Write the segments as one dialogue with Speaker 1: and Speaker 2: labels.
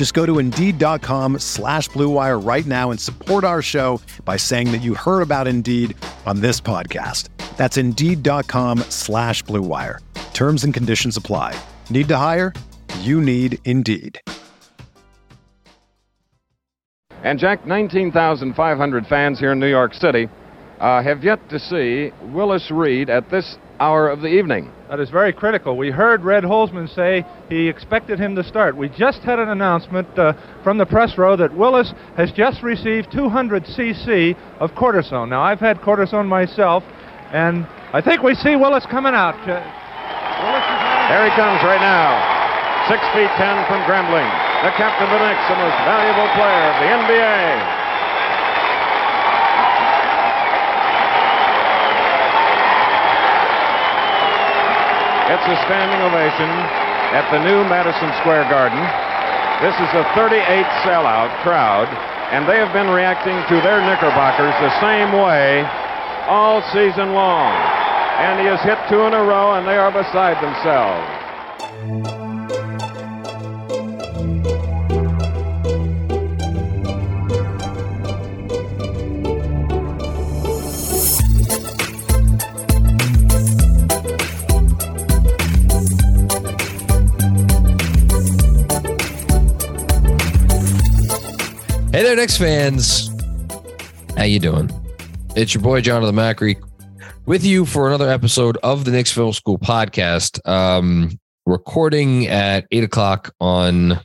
Speaker 1: Just go to Indeed.com slash BlueWire right now and support our show by saying that you heard about Indeed on this podcast. That's Indeed.com slash BlueWire. Terms and conditions apply. Need to hire? You need Indeed.
Speaker 2: And Jack, 19,500 fans here in New York City uh, have yet to see Willis Reed at this hour of the evening.
Speaker 3: That is very critical. We heard Red Holzman say he expected him to start. We just had an announcement uh, from the press row that Willis has just received 200 cc of cortisone. Now, I've had cortisone myself, and I think we see Willis coming out. Uh,
Speaker 2: Willis there he comes right now. Six feet ten from Grambling, the captain of the Knicks, the most valuable player of the NBA. It's a standing ovation at the new Madison Square Garden. This is a 38 sellout crowd, and they have been reacting to their Knickerbockers the same way all season long. And he has hit two in a row, and they are beside themselves.
Speaker 4: Hey there, Knicks fans. How you doing? It's your boy Jonathan Macri with you for another episode of the Knicks Film School podcast. Um, recording at eight o'clock on.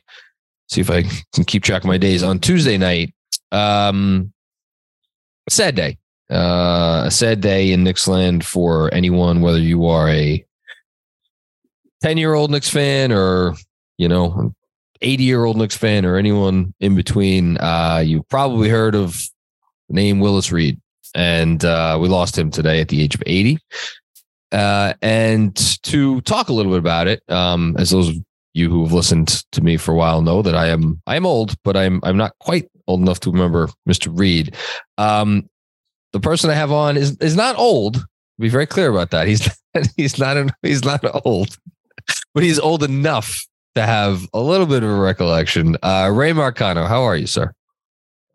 Speaker 4: See if I can keep track of my days on Tuesday night. Um, sad day. Uh, a sad day in Knicksland for anyone, whether you are a ten-year-old Knicks fan or you know 80 year old Knicks fan or anyone in between, uh, you've probably heard of name Willis Reed. And uh, we lost him today at the age of 80. Uh, and to talk a little bit about it, um, as those of you who have listened to me for a while know that I am I am old, but I'm I'm not quite old enough to remember Mr. Reed. Um, the person I have on is is not old. Be very clear about that. He's he's not he's not old, but he's old enough to have a little bit of a recollection. Uh, Ray Marcano, how are you, sir?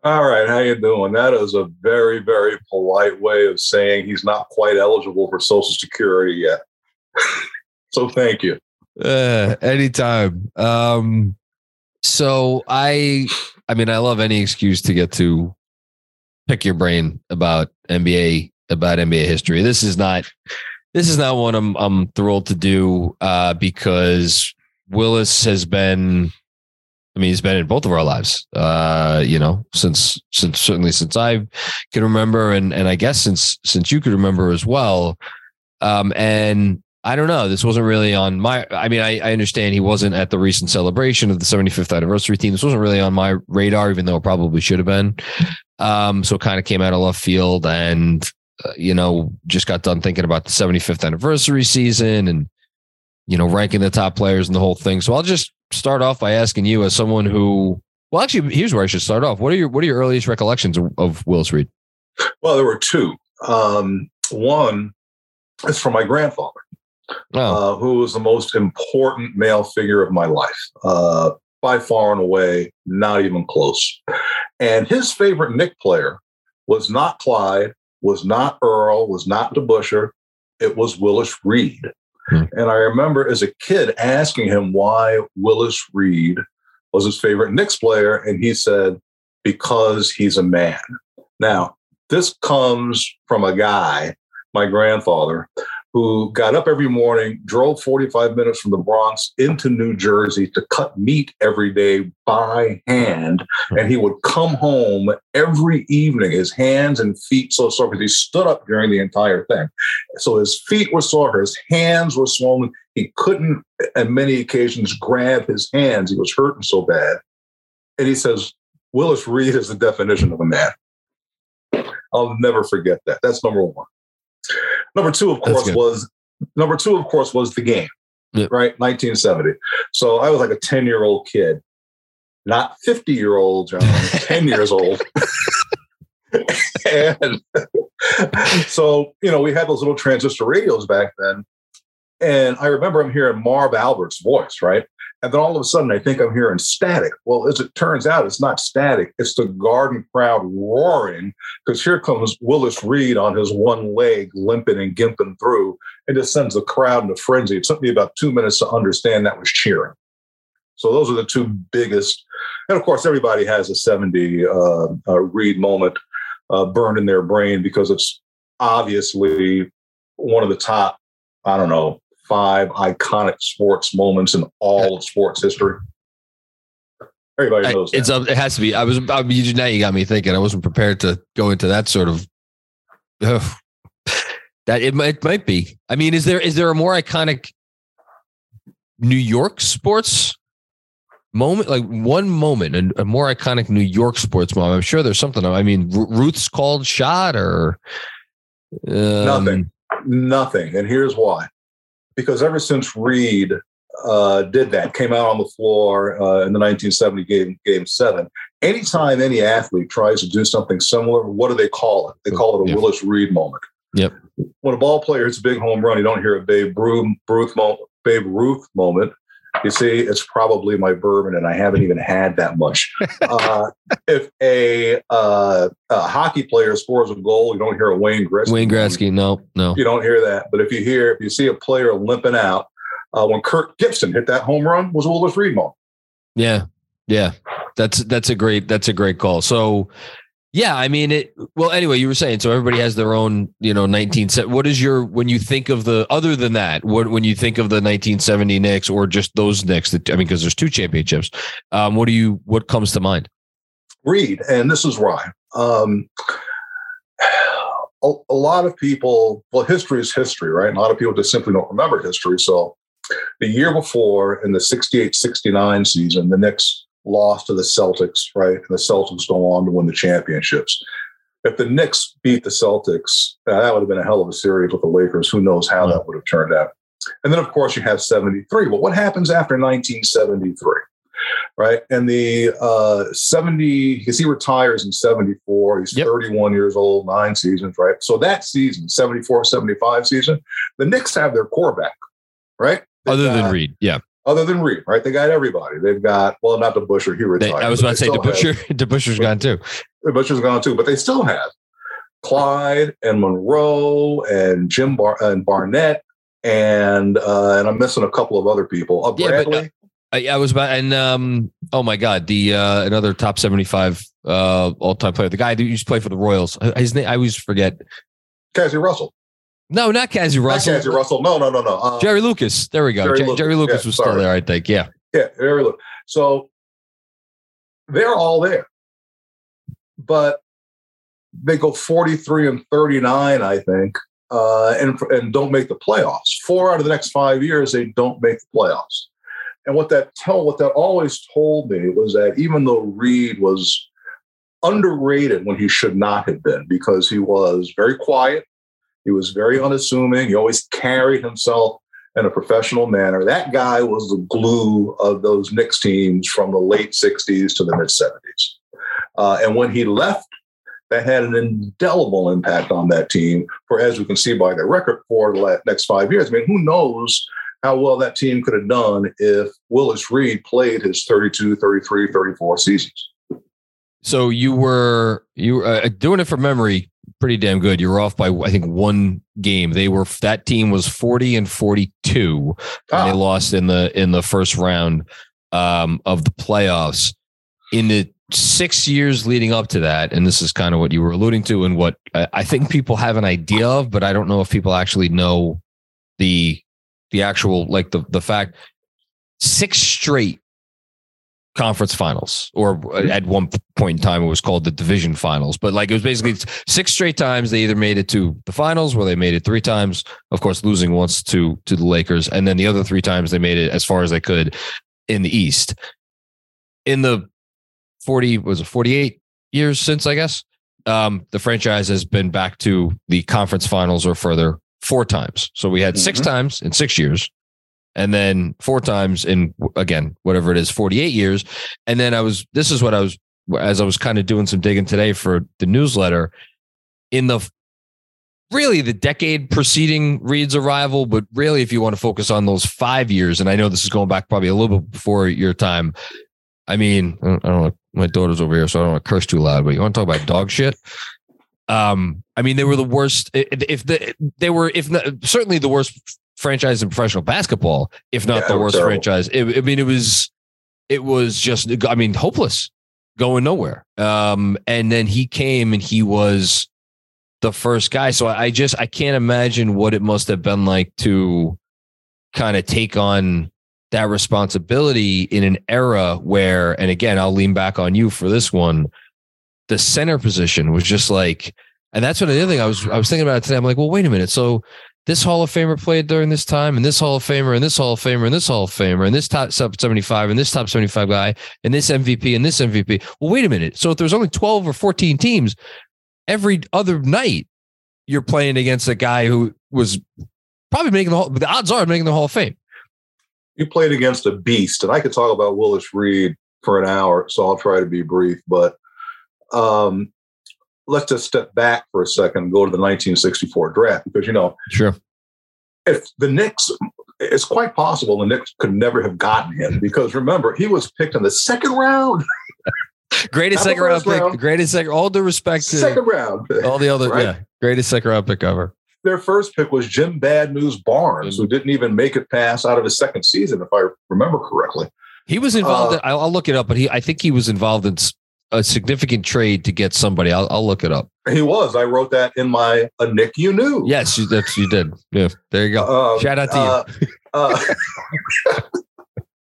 Speaker 5: All right, how you doing? That is a very, very polite way of saying he's not quite eligible for Social Security yet. so thank you.
Speaker 4: Uh, anytime. Um, so I, I mean, I love any excuse to get to pick your brain about NBA, about NBA history. This is not, this is not one I'm, I'm thrilled to do uh, because Willis has been I mean, he's been in both of our lives, uh, you know, since, since certainly since I can remember. And, and I guess since, since you could remember as well. Um, and I don't know, this wasn't really on my, I mean, I, I understand he wasn't at the recent celebration of the 75th anniversary team. This wasn't really on my radar, even though it probably should have been. Um, so it kind of came out of left field and, uh, you know, just got done thinking about the 75th anniversary season and, you know, ranking the top players and the whole thing. So I'll just start off by asking you, as someone who, well, actually, here's where I should start off. What are your What are your earliest recollections of, of Willis Reed?
Speaker 5: Well, there were two. Um, one is from my grandfather, oh. uh, who was the most important male figure of my life, uh, by far and away, not even close. And his favorite Knick player was not Clyde, was not Earl, was not DeBusschere. It was Willis Reed. Hmm. And I remember as a kid asking him why Willis Reed was his favorite Knicks player. And he said, because he's a man. Now, this comes from a guy my grandfather, who got up every morning, drove 45 minutes from the Bronx into New Jersey to cut meat every day by hand. And he would come home every evening, his hands and feet so sore because he stood up during the entire thing. So his feet were sore, his hands were swollen. He couldn't, on many occasions, grab his hands. He was hurting so bad. And he says, Willis Reed is the definition of a man. I'll never forget that. That's number one. Number two, of course, was number two, of course, was the game. Yep. Right, 1970. So I was like a 10 year old kid, not 50 year old John, 10 years old. and so, you know, we had those little transistor radios back then. And I remember I'm hearing Marv Albert's voice, right? And then all of a sudden, I think I'm hearing static. Well, as it turns out, it's not static. It's the garden crowd roaring because here comes Willis Reed on his one leg, limping and gimping through, and just sends the crowd into frenzy. It took me about two minutes to understand that was cheering. So those are the two biggest. And of course, everybody has a 70 uh, uh, Reed moment uh, burned in their brain because it's obviously one of the top, I don't know, five iconic sports moments in all of sports history? Everybody knows.
Speaker 4: It's it has to be. I was. I mean, now you got me thinking. I wasn't prepared to go into that sort of. That it might might be. I mean, is there is there a more iconic New York sports moment, like one moment, and a more iconic New York sports moment? I'm sure there's something. I mean, Ruth's called shot or
Speaker 5: um, nothing, nothing. And here's why: because ever since Reed uh, did that, came out on the floor uh, in the 1970 game, game seven, anytime any athlete tries to do something similar, what do they call it? They call it a yep. Willis Reed moment.
Speaker 4: Yep.
Speaker 5: When a ball player hits a big home run, you don't hear a Babe Ruth, moment, Babe Ruth moment. You see, it's probably my bourbon, and I haven't even had that much. Uh, if a, uh, a, hockey player scores a goal, you don't hear a Wayne Gretzky.
Speaker 4: Wayne Gretzky, no, no,
Speaker 5: you don't hear that. But if you hear, if you see a player limping out, uh, when Kirk Gibson hit that home run, was Willis Reed moment.
Speaker 4: Yeah, yeah, that's that's a great that's a great call. So yeah, I mean it. Well, anyway, you were saying so. Everybody has their own, you know, nineteen. What is your when you think of the other than that? What when you think of the nineteen seventy Knicks or just those Knicks? That I mean, because there's two championships. Um, what do you? What comes to mind?
Speaker 5: Reed, and this is why. Um, a, a lot of people. Well, history is history, right? a lot of people just simply don't remember history. So, the year before in the 68-69 season, the Knicks lost to the Celtics, right? And the Celtics go on to win the championships. If the Knicks beat the Celtics, uh, that would have been a hell of a series with the Lakers. Who knows how that would have turned out? And then, of course, you have 73. But what happens after 1973? Right. And the uh, 70, because he retires in 74, he's yep. 31 years old, nine seasons, right? So that season, 74, 75 season, the Knicks have their core back, right?
Speaker 4: Other than Reed. Yeah
Speaker 5: other than Reed, right? They got everybody. They've got well, not DeBusschere. He retired.
Speaker 4: They, I was about to say DeBusschere. DeBusschere's gone too.
Speaker 5: DeBusschere's gone too, but they still have Clyde and Monroe and Jim Bar- and Barnett and uh, and I'm missing a couple of other people. Uh, Bradley. Yeah,
Speaker 4: but, uh, I, I, was about and um oh my god the uh another top 75 uh all time player the guy who used to play for the Royals his name I always forget
Speaker 5: Cazzie Russell
Speaker 4: no, not Cazzie Russell.
Speaker 5: Not Cazzie Russell. No, no, no, no. Uh,
Speaker 4: Jerry Lucas. There we go. Jerry, J- Lucas. Jerry Lucas yeah, was sorry. still there, I think. Yeah.
Speaker 5: Yeah, Jerry Lucas. So they're all there. But they go 43 and 39, I think, uh, and, and don't make the playoffs. Four out of the next five years, they don't make the playoffs. And what that tell what that always told me was that even though Reed was underrated when he should not have been, because he was very quiet, he was very unassuming. He always carried himself in a professional manner. That guy was the glue of those Knicks teams from the late 60s to the mid 70s. Uh, and when he left, that had an indelible impact on that team for, as we can see by their record for the next five years. I mean, who knows how well that team could have done if Willis Reed played his 32, 33, 34 seasons.
Speaker 4: So you were you were uh, doing it from memory pretty damn good. You were off by I think one game. They were that team was 40 and 42. And they ah. lost in the in the first round um, of the playoffs. In the six years leading up to that, and this is kind of what you were alluding to, and what I think people have an idea of, but I don't know if people actually know the the actual like the the fact six straight conference finals or at one point in time it was called the division finals. But like it was basically six straight times they either made it to the finals where they made it three times. Of course losing once to to the lakers and then the other three times they made it as far as they could in the east. In the 40 was it 48 years since i guess? Um the franchise has been back to the conference finals or further four times. So we had mm-hmm. six times in six years and then four times in again whatever it is 48 years. And then i was this is what i was as i was kind of doing some digging today for the newsletter. In the really the decade preceding reed's arrival but really if you want to focus on those five years and i know this is going back probably a little bit before your time. I mean i don't know my daughter's over here so i don't want to curse too loud but you want to talk about dog shit? Um i mean they were the worst if the they were if not, certainly the worst franchise in professional basketball, if not yeah, the worst franchise. It, I mean, it was it was just I mean hopeless, going nowhere. Um, and then he came and he was the first guy. So I just I can't imagine what it must have been like to kind of take on that responsibility in an era where, and again, I'll lean back on you for this one. The center position was just like, and that's what the other thing I was I was thinking about it today. I'm like, well, wait a minute. So this Hall of Famer played during this time, and this Hall of Famer, and this Hall of Famer, and this Hall of Famer, and this top 75, and this top 75 guy, and this MVP, and this MVP. Well, wait a minute. So if there's only 12 or 14 teams, every other night you're playing against a guy who was probably making the Hall, the odds are making the Hall of Fame.
Speaker 5: You played against a beast, and I could talk about Willis Reed for an hour, so I'll try to be brief. But um, let's just step back for a second and go to the 1964 draft because you know
Speaker 4: sure
Speaker 5: if the Knicks it's quite possible the Knicks could never have gotten him because remember he was picked in the second round.
Speaker 4: greatest second round pick, round. greatest second. All due respect to
Speaker 5: second round,
Speaker 4: all the other right? yeah, greatest second round pick ever.
Speaker 5: Their first pick was Jim Bad News Barnes, who didn't even make it past out of his second season, if I remember correctly.
Speaker 4: He was involved. Uh, in, I'll look it up, but he I think he was involved in a significant trade to get somebody. I'll, I'll look it up.
Speaker 5: He was. I wrote that in my a Knick you knew.
Speaker 4: Yes, you, that's you did. Yeah, there you go. Uh, Shout out to uh, you.
Speaker 5: Uh,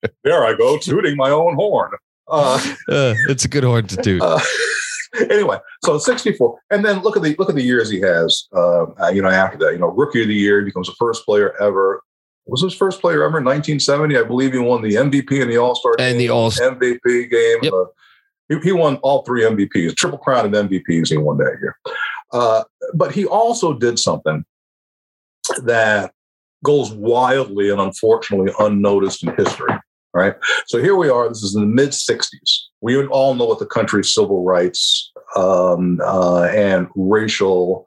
Speaker 5: there I go, tooting my own horn. Uh,
Speaker 4: uh, it's a good horn to toot. Uh,
Speaker 5: anyway, so 64, and then look at the look at the years he has. you know, after that, you know, rookie of the year becomes the first player ever was his first player ever in 1970. I believe he won the MVP in the All Star
Speaker 4: and the All
Speaker 5: MVP game. Yep. He, he won all three MVPs, triple crown of MVPs he won that year. Uh, but he also did something that goes wildly and unfortunately unnoticed in history. Right. So here we are. This is in the mid 60s. We all know what the country's civil rights um, uh, and racial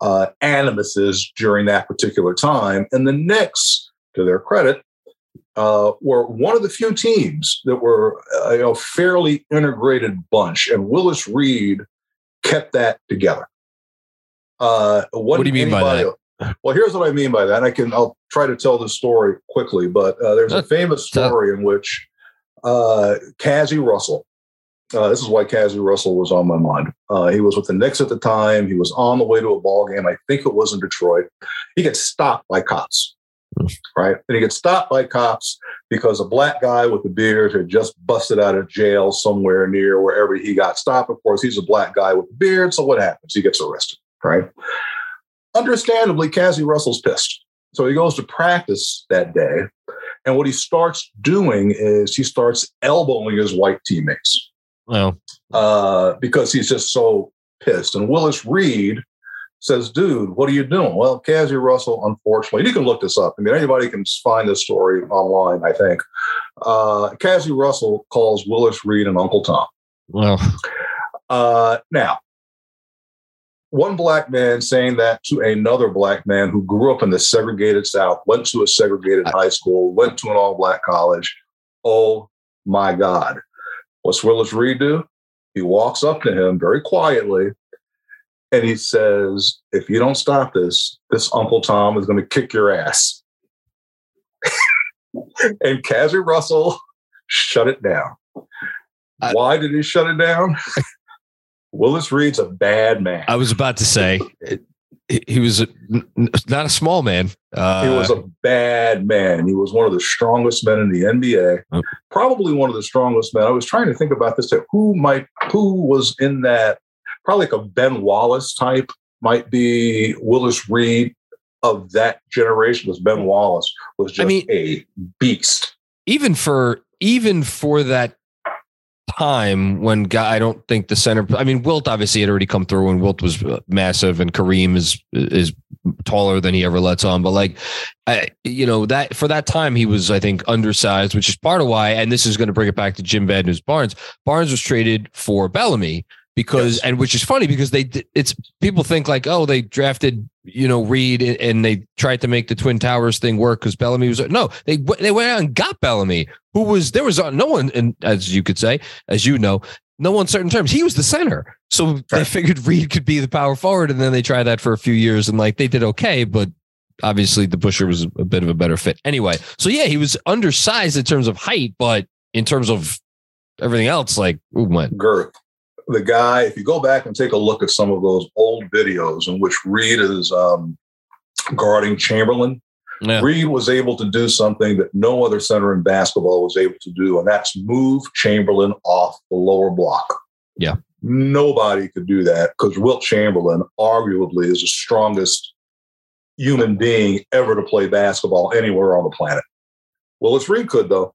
Speaker 5: uh, animuses during that particular time. And the Knicks, to their credit, uh, were one of the few teams that were uh, a fairly integrated bunch, and Willis Reed kept that together.
Speaker 4: Uh, what do you mean by that?
Speaker 5: Well, here's what I mean by that. I can I'll try to tell this story quickly, but uh, there's a famous story in which uh, Cazzie Russell. Uh, this is why Cazzie Russell was on my mind. Uh, he was with the Knicks at the time. He was on the way to a ball game. I think it was in Detroit. He gets stopped by cops right? And he gets stopped by cops because a black guy with a beard had just busted out of jail somewhere near wherever he got stopped. Of course, he's a black guy with a beard. So what happens? He gets arrested, right? Understandably, Cazzie Russell's pissed. So he goes to practice that day. And what he starts doing is he starts elbowing his white teammates.
Speaker 4: Well,
Speaker 5: uh, because he's just so pissed. And Willis Reed, says, dude, what are you doing? Well, Cazzie Russell, unfortunately, you can look this up. I mean, anybody can find this story online, I think. Uh, Cazzie Russell calls Willis Reed and Uncle Tom.
Speaker 4: Well,
Speaker 5: uh, now, one black man saying that to another black man who grew up in the segregated South, went to a segregated high school, went to an all black college. Oh my God. What's Willis Reed do? He walks up to him very quietly and he says, if you don't stop this, this Uncle Tom is going to kick your ass. and Cazzie Russell shut it down. Why did he shut it down? Willis Reed's a bad man.
Speaker 4: I was about to say he was a, not a small man.
Speaker 5: Uh, he was a bad man. He was one of the strongest men in the NBA. Okay. Probably one of the strongest men. I was trying to think about this. Who might who was in that? Probably like a Ben Wallace type. Might be Willis Reed of that generation. Was Ben Wallace was just I mean, a beast.
Speaker 4: Even for even for that time when guy, I don't think the center. I mean, Wilt obviously had already come through, and Wilt was uh, massive, and Kareem is is taller than he ever lets on. But like, I, you know that for that time he was, I think, undersized, which is part of why. And this is going to bring it back to Jim Bad News Barnes. Barnes was traded for Bellamy because yes. and which is funny because they it's people think like oh they drafted you know Reed and they tried to make the Twin Towers thing work because Bellamy was no they they went out and got Bellamy who was there was uh, no one and as you could say as you know no uncertain terms. He was the center. So right. they figured Reed could be the power forward and then they tried that for a few years and like they did okay but obviously DeBusschere was a bit of a better fit. Anyway so yeah he was undersized in terms of height but in terms of everything else like ooh, went?
Speaker 5: Girth the guy, if you go back and take a look at some of those old videos in which Reed is um, guarding Chamberlain, yeah. Reed was able to do something that no other center in basketball was able to do, and that's move Chamberlain off the lower block.
Speaker 4: Yeah.
Speaker 5: Nobody could do that because Wilt Chamberlain arguably is the strongest human being ever to play basketball anywhere on the planet. Willis Reed could, though.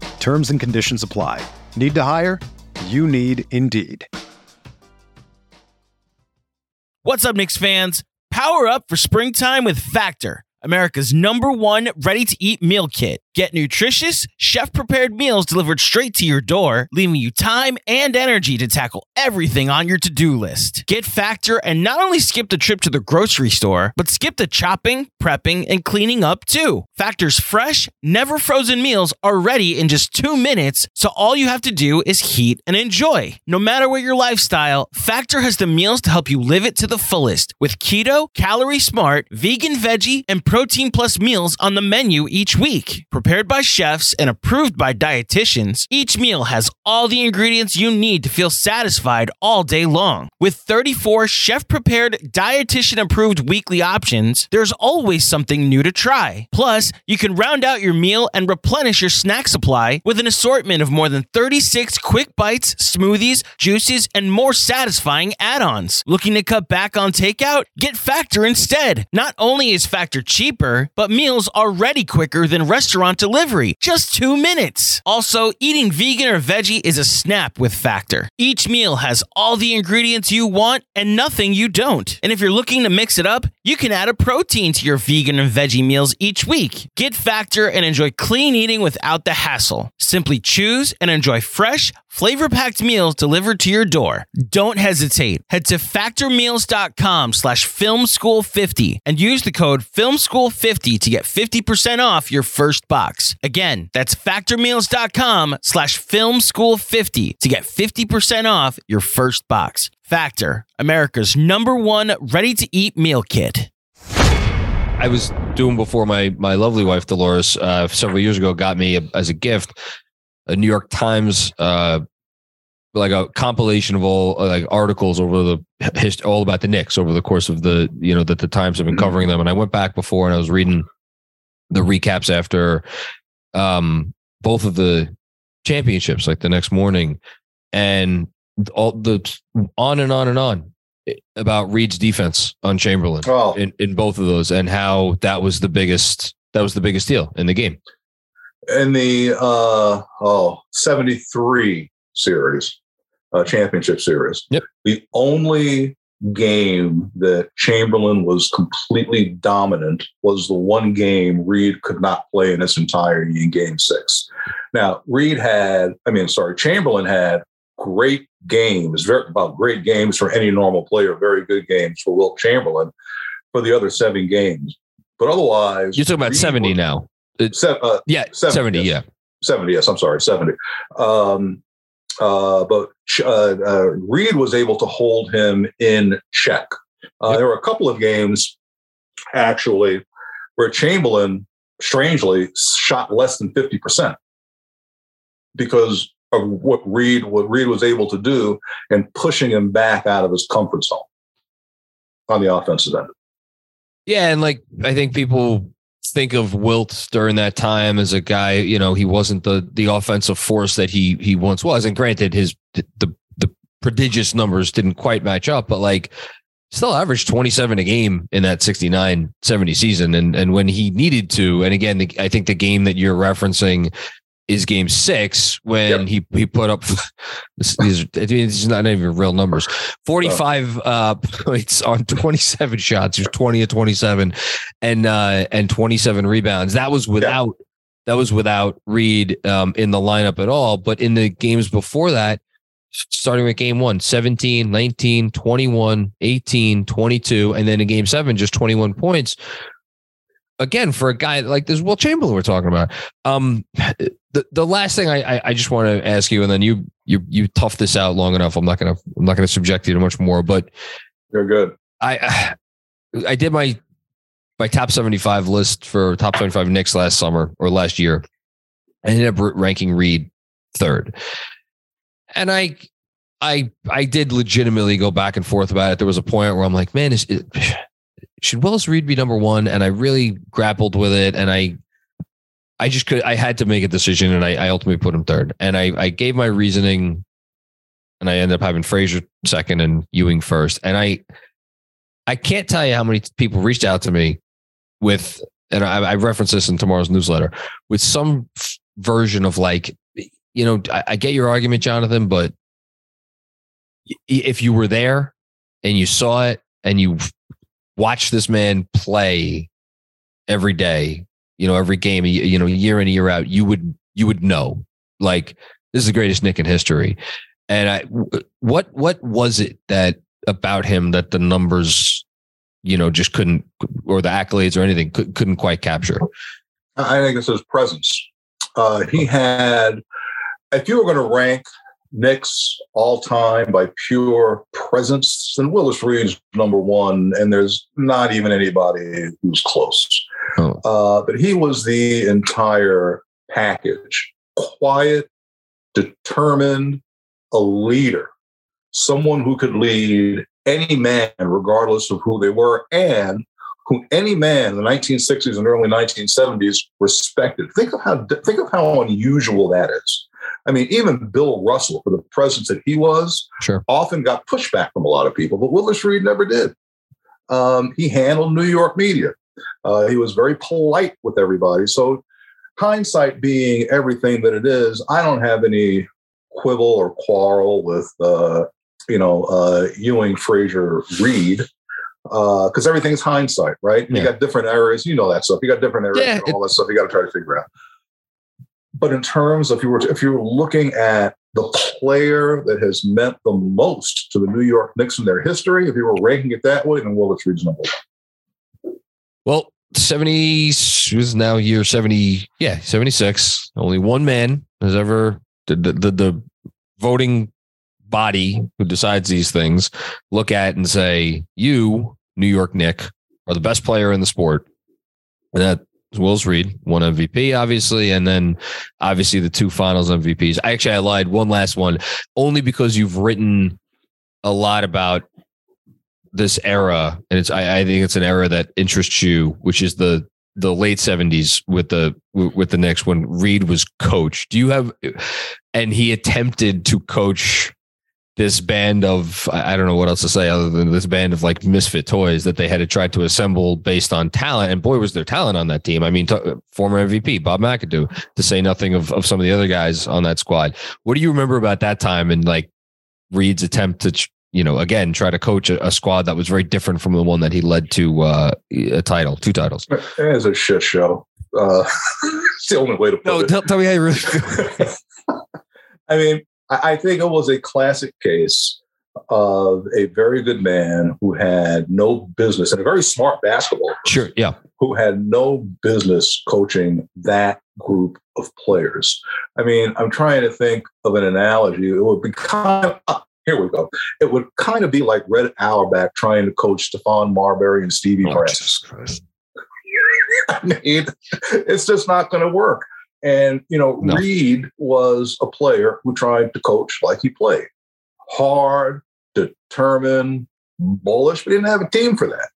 Speaker 1: Terms and conditions apply. Need to hire? You need Indeed.
Speaker 6: What's up, Knicks fans? Power up for springtime with Factor, America's number one ready to eat meal kit. Get nutritious, chef prepared meals delivered straight to your door, leaving you time and energy to tackle everything on your to do list. Get Factor and not only skip the trip to the grocery store, but skip the chopping, prepping, and cleaning up too. Factor's fresh, never frozen meals are ready in just two minutes, so all you have to do is heat and enjoy. No matter what your lifestyle, Factor has the meals to help you live it to the fullest with keto, calorie smart, vegan, veggie, and protein plus meals on the menu each week Prepared by chefs and approved by dietitians, each meal has all the ingredients you need to feel satisfied all day long. With 34 chef prepared, dietitian approved weekly options, there's always something new to try. Plus, you can round out your meal and replenish your snack supply with an assortment of more than 36 quick bites, smoothies, juices, and more satisfying add ons. Looking to cut back on takeout? Get Factor instead. Not only is Factor cheaper, but meals are ready quicker than restaurant restaurant delivery. Just two minutes. Also, eating vegan or veggie is a snap with Factor. Each meal has all the ingredients you want and nothing you don't. And if you're looking to mix it up, you can add a protein to your vegan and veggie meals each week. Get Factor and enjoy clean eating without the hassle. Simply choose and enjoy fresh, flavor packed meals delivered to your door. Don't hesitate. Head to factormeals.com slash filmschool50 and use the code filmschool50 to get 50% off your first box. Again, that's factormeals.com slash filmschool50 to get 50% off your first box. Factor, America's number one ready to eat meal kit.
Speaker 4: I was doing before my my lovely wife Dolores uh, several years ago got me a, as a gift a New York Times uh, like a compilation of all uh, like articles over the history, all about the Knicks over the course of the you know that the Times have been mm-hmm. covering them. And I went back before and I was reading the recaps after um, both of the championships, like the next morning, and all the on and on and on about Reed's defense on Chamberlain oh. in, in both of those and how that was the biggest that was the biggest deal in the game.
Speaker 5: In the uh oh 73 series, uh, championship series.
Speaker 4: Yep.
Speaker 5: The only game that Chamberlain was completely dominant was the one game Reed could not play in its entirety in game six. Now, Reed had, I mean, sorry, Chamberlain had great games, very about great games for any normal player, very good games for Wilt Chamberlain for the other seven games. But otherwise,
Speaker 4: you're talking about Reed 70 was, now.
Speaker 5: Se- uh,
Speaker 4: yeah, 70, 70 yes. yeah.
Speaker 5: 70, yes, I'm sorry, 70. Um, uh, but uh, uh, Reed was able to hold him in check. Uh, yep. There were a couple of games, actually, where Chamberlain, strangely, shot less than 50% because of what Reed what Reed was able to do and pushing him back out of his comfort zone on the offensive end.
Speaker 4: Yeah, and like I think people think of Wilt during that time as a guy, you know, he wasn't the the offensive force that he he once was. And granted, his the the prodigious numbers didn't quite match up, but like still averaged 27 a game in that 69 70 season and and when he needed to and again the, i think the game that you're referencing is game six when yep. he he put up these it's not even real numbers 45 uh, points on 27 shots he was 20 to 27 and uh and 27 rebounds that was without yep. that was without Reed um in the lineup at all but in the games before that starting with game one 17 19 21 18 22 and then in game seven just 21 points again for a guy like this Wilt Chamberlain we're talking about. Um, the the last thing I I, I just want to ask you, and then you you you tough this out long enough. I'm not gonna I'm not gonna subject you to much more, but
Speaker 5: you're good.
Speaker 4: I I did my my top 75 list for top 75 Knicks last summer or last year. I ended up ranking Reed third, and I I I did legitimately go back and forth about it. There was a point where I'm like, man, is it, should Willis Reed be number one? And I really grappled with it, and I, I just could, I had to make a decision, and I, I ultimately put him third. And I, I gave my reasoning, and I ended up having Frazier second and Ewing first. And I, I can't tell you how many people reached out to me with, and I, I reference this in tomorrow's newsletter with some f- version of like, you know, I, I get your argument, Jonathan, but if you were there and you saw it and you watch this man play every day, you know, every game, you know, year in, year out, you would, you would know like this is the greatest Knick in history. And I, what, what was it that about him that the numbers, you know, just couldn't, or the accolades or anything could, couldn't quite capture?
Speaker 5: I think it's his presence. Uh, he had, if you were going to rank Knicks all time by pure presence, and Willis Reed's number one, and there's not even anybody who's close. Oh. Uh, but he was the entire package quiet, determined, a leader, someone who could lead any man, regardless of who they were, and who any man in the 1960s and early 1970s respected. Think of how think of how unusual that is. I mean, even Bill Russell, for the presence that he was,
Speaker 4: sure.
Speaker 5: often got pushback from a lot of people, but Willis Reed never did. Um, he handled New York media. Uh, he was very polite with everybody. So hindsight being everything that it is, I don't have any quibble or quarrel with uh, you know uh, Ewing, Frazier, Reed because uh, everything's hindsight, right? Yeah. You got different errors, you know that stuff. You got different errors, yeah, all that stuff. You got to try to figure out. But in terms of if you were if you were looking at the player that has meant the most to the New York Knicks in their history, if you were ranking it that way, then Reed's number
Speaker 4: one. Well, 70 was now year 70, yeah, 76. Only one man has ever the, the, the voting body who decides these things look at and say, you, New York Knick, are the best player in the sport. And that Willis Reed, one MVP, obviously, and then obviously the two finals MVPs. I actually, I lied. One last one, only because you've written a lot about this era, and it's I, I think it's an era that interests you, which is the the late seventies with the with the Knicks when Reed was coach. Do you have and he attempted to coach this band of I don't know what else to say other than this band of like misfit toys that they had to try to assemble based on talent. And boy, was there talent on that team. I mean, t- former MVP Bob McAdoo, to say nothing of of some of the other guys on that squad. What do you remember about that time and like Reed's attempt to you know again try to coach a, a squad that was very different from the one that he led to uh, a title, two titles?
Speaker 5: It was a shit show. Uh, it's the only way to put no,
Speaker 4: it. Tell, tell me how you really feel.
Speaker 5: I mean, I think it was a classic case of a very good man who had no business and a very smart basketball.
Speaker 4: Sure, yeah.
Speaker 5: Who had no business coaching that group of players. I mean, I'm trying to think of an analogy. It would be kind of, uh, here we go. It would kind of be like Red Auerbach trying to coach Stephon Marbury and Stevie oh, Francis. I mean, it's just not going to work. And, you know, no. Reed was a player who tried to coach like he played hard, determined, bullish, but he didn't have a team for that.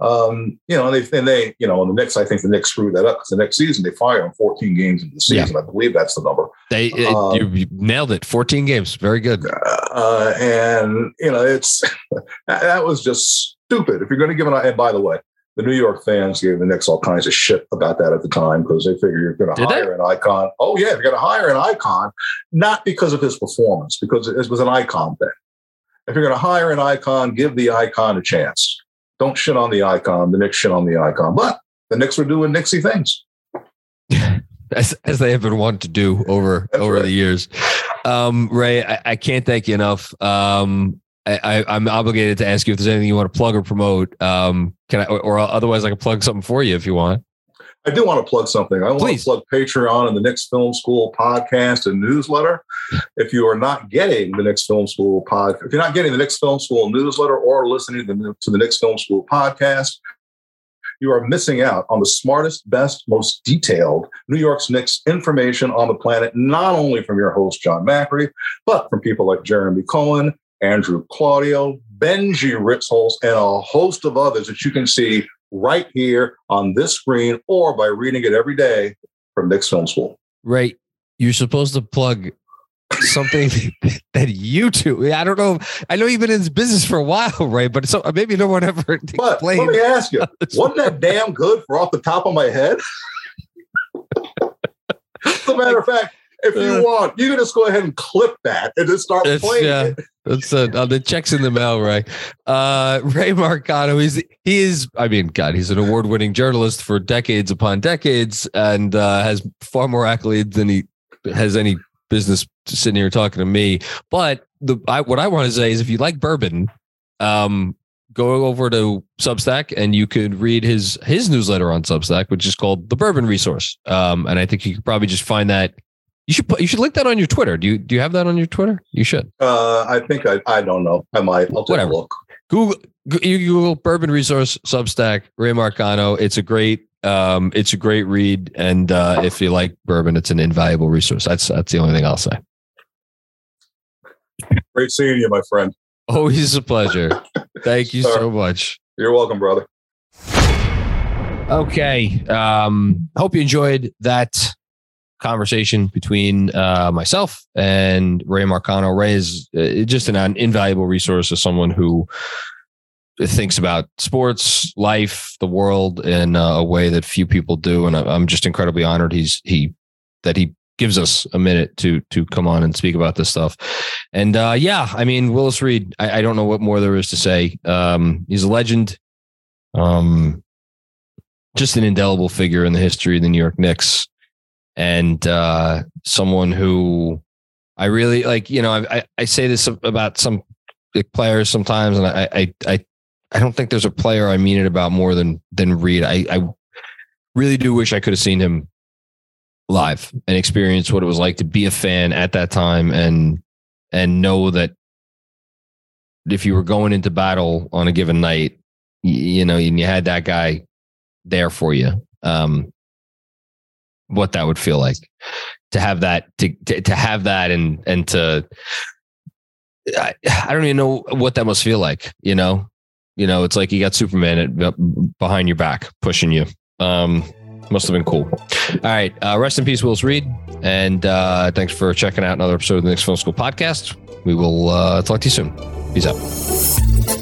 Speaker 5: Um, you know, and they, and they, you know, on the Knicks, I think the Knicks screwed that up because the next season they fired him 14 games into the season. Yeah. I believe that's the number.
Speaker 4: They, um, you, you, nailed it. 14 games. Very good.
Speaker 5: Uh, and, you know, it's, that was just stupid. If you're going to give an, and by the way, the New York fans gave the Knicks all kinds of shit about that at the time because they figure you're going to hire they? an icon. Oh yeah, you're going to hire an icon, not because of his performance, because it was an icon thing. If you're going to hire an icon, give the icon a chance. Don't shit on the icon. The Knicks shit on the icon, but the Knicks were doing Knicksy things.
Speaker 4: As, as they have been wanting to do over That's over right. the years, um, Ray, I, I, can't thank you enough. Um, I, am obligated to ask you if there's anything you want to plug or promote. Um, can I, or, otherwise I can plug something for you if you want.
Speaker 5: I do want to plug something. I want Please. to plug Patreon and the Knicks Film School podcast and newsletter. If you are not getting the Knicks Film School pod, if you're not getting the Knicks Film School newsletter or listening to the, to the Knicks Film School podcast, you are missing out on the smartest, best, most detailed New York's Knicks information on the planet, not only from your host, John Macri, but from people like Jeremy Cohen, Andrew Claudio, Benji Ritholtz, and a host of others that you can see right here on this screen or by reading it every day from Knicks Film School.
Speaker 4: Right. You're supposed to plug something that you do. I don't know. I know you've been in this business for a while, right? But so maybe no one ever
Speaker 5: but Let me ask you, wasn't that damn good for off the top of my head? As a matter of fact, if you uh, want, you can just go ahead and clip that and just start playing yeah, it.
Speaker 4: That's uh, uh, the checks in the mail, Ray. Uh, Ray Marcano, he's he is. I mean, God, he's an award-winning journalist for decades upon decades, and uh, has far more accolades than he has any business sitting here talking to me. But the I, what I want to say is, if you like bourbon, um, go over to Substack and you could read his his newsletter on Substack, which is called the Bourbon Resource. Um, and I think you could probably just find that you should put, you should link that on your Twitter. Do you do you have that on your Twitter? You should.
Speaker 5: Uh, I think I I don't know. I might. I'll take Whatever. a look.
Speaker 4: Google you Google Bourbon Resource Substack Ray Marcano. It's a great um it's a great read, and uh, if you like bourbon, it's an invaluable resource. That's that's the only thing I'll say.
Speaker 5: Great seeing you, my friend.
Speaker 4: Always a pleasure. Thank you so much.
Speaker 5: You're welcome, brother.
Speaker 4: Okay. Um, hope you enjoyed that conversation between uh, myself and Ray Marcano. Ray is uh, just an invaluable resource as someone who thinks about sports, life, the world in a way that few people do, and I'm just incredibly honored he's he that he gives us a minute to to come on and speak about this stuff. And uh, yeah, I mean Willis Reed, I, I, don't know what more there is to say. Um, he's a legend. Um, just an indelible figure in the history of the New York Knicks, and uh, someone who I really like. You know, I, I say this about some players sometimes, and I I I I don't think there's a player I mean it about more than than Reed. I I really do wish I could have seen him live and experience what it was like to be a fan at that time and and know that if you were going into battle on a given night, you, you know, and you had that guy there for you, um, what that would feel like to have that to to, to have that and and to I, I don't even know what that must feel like, you know. You know, it's like you got Superman at, behind your back pushing you. Um, must have been cool. All right. Uh, rest in peace, Willis Reed. And uh, thanks for checking out another episode of the Knicks Film School podcast. We will uh, talk to you soon. Peace out.